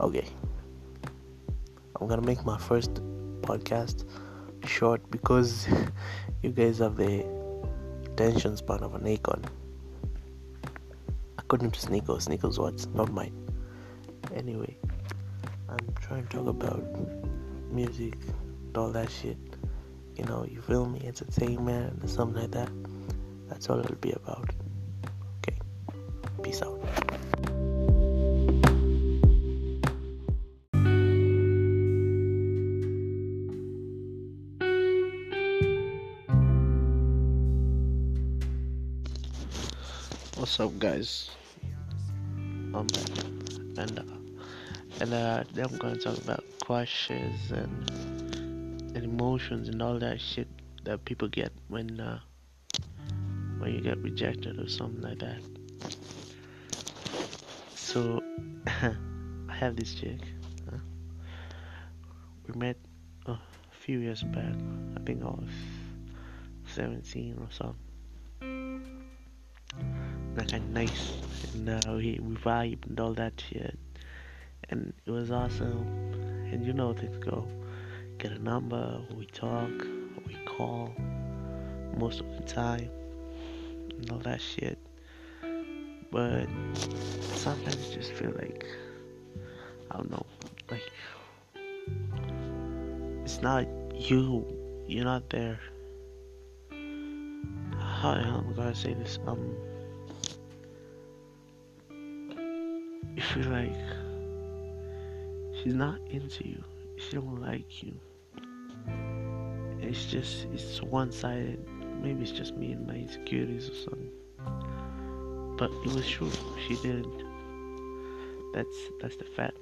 I'm gonna make my first podcast short because you guys have the attention span of an acorn. According to Sneako, Sneako's words, not mine. Anyway, I'm trying to talk about music, all that shit. You know, you feel me? Entertainment and something like that. That's all it'll be about. Okay. Peace out. What's up, guys? I'm back, and uh, and uh, I'm gonna talk about crushes and and emotions and all that shit that people get when uh, when you get rejected or something like that. So I have this chick. Huh? We met a few years back. I think I was 17 or something like a nice and uh, we, we vibe and all that shit. And it was awesome. And you know things go. Get a number we talk we call most of the time and all that shit. But sometimes you just feel like I don't know like it's not you you're not there. How am I gonna say this? Um you feel like she's not into you. She don't like you. It's just it's one sided. Maybe it's just me and my insecurities or something. But it was true. She didn't. That's that's the fact.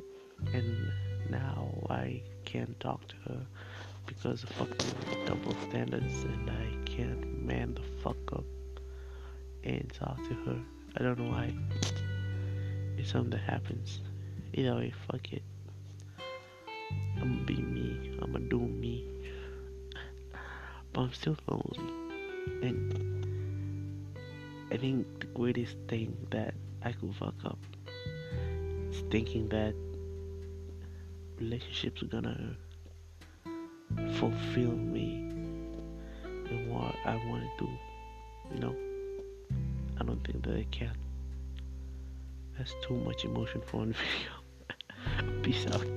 And now I can't talk to her because of fucking double standards and I can't man the fuck up and talk to her. I don't know why it's something that happens. Either way, fuck it. I'm gonna be me. I'm gonna do me. But I'm still lonely. And I think the greatest thing that I could fuck up is thinking that relationships are gonna fulfill me and what I want to do. You know? I don't think that they can. That's too much emotion for one video. Peace out.